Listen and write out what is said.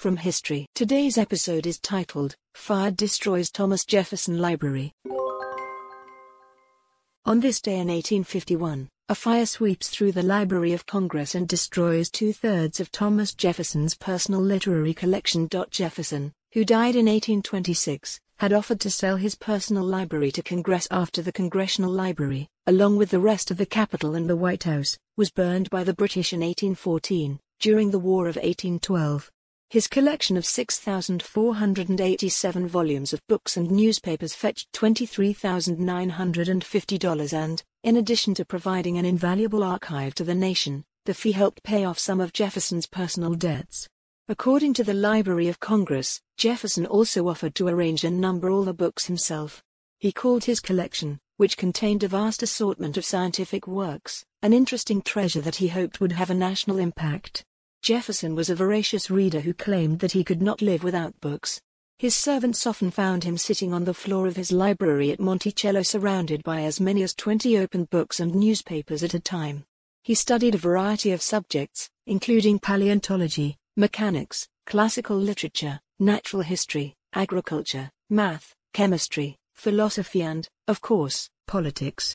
from history. Today's episode is titled, Fire Destroys Thomas Jefferson Library. On this day in 1851, a fire sweeps through the Library of Congress and destroys two thirds of Thomas Jefferson's personal literary collection. Jefferson, who died in 1826, had offered to sell his personal library to Congress after the Congressional Library, along with the rest of the Capitol and the White House, was burned by the British in 1814, during the War of 1812. His collection of 6,487 volumes of books and newspapers fetched $23,950 and, in addition to providing an invaluable archive to the nation, the fee helped pay off some of Jefferson's personal debts. According to the Library of Congress, Jefferson also offered to arrange and number all the books himself. He called his collection, which contained a vast assortment of scientific works, an interesting treasure that he hoped would have a national impact. Jefferson was a voracious reader who claimed that he could not live without books. His servants often found him sitting on the floor of his library at Monticello surrounded by as many as 20 open books and newspapers at a time. He studied a variety of subjects, including paleontology, mechanics, classical literature, natural history, agriculture, math, chemistry, philosophy and, of course, politics.